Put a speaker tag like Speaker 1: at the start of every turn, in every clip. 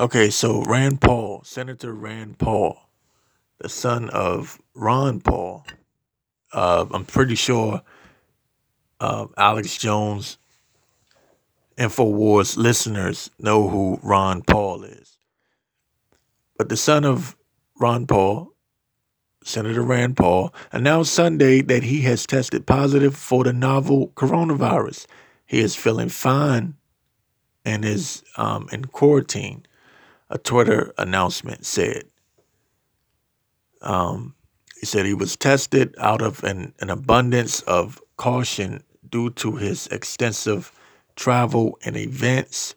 Speaker 1: Okay, so Rand Paul, Senator Rand Paul, the son of Ron Paul. Uh, I'm pretty sure uh, Alex Jones, InfoWars listeners know who Ron Paul is. But the son of Ron Paul, Senator Rand Paul, announced Sunday that he has tested positive for the novel coronavirus. He is feeling fine and is um, in quarantine, a Twitter announcement said. Um, he said he was tested out of an, an abundance of caution due to his extensive travel and events.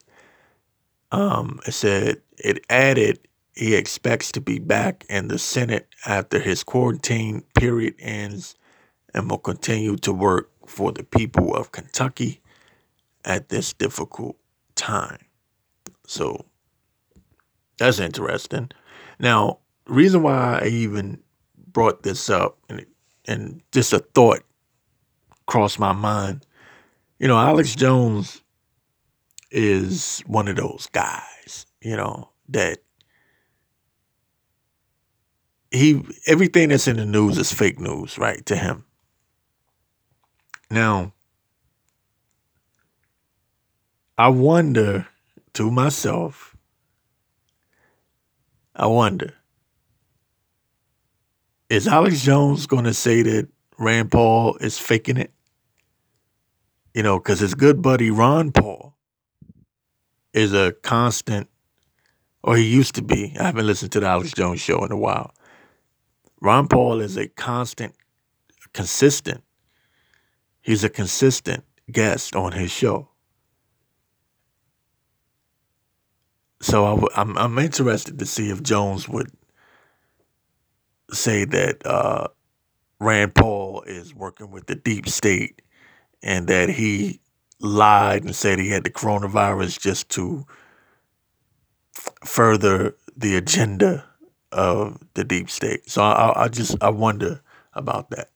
Speaker 1: Um, it said it added he expects to be back in the Senate after his quarantine period ends and will continue to work for the people of Kentucky at this difficult time. So that's interesting. Now, reason why I even brought this up and, and just a thought crossed my mind. You know, Alex Jones is one of those guys, you know, that he everything that's in the news is fake news, right, to him. Now, I wonder to myself, I wonder, is Alex Jones going to say that Rand Paul is faking it? You know, because his good buddy Ron Paul is a constant, or he used to be. I haven't listened to the Alex Jones show in a while. Ron Paul is a constant, consistent. He's a consistent guest on his show. So i w- I'm I'm interested to see if Jones would say that uh, Rand Paul is working with the deep state and that he lied and said he had the coronavirus just to further the agenda of the deep state. So I, I just I wonder about that.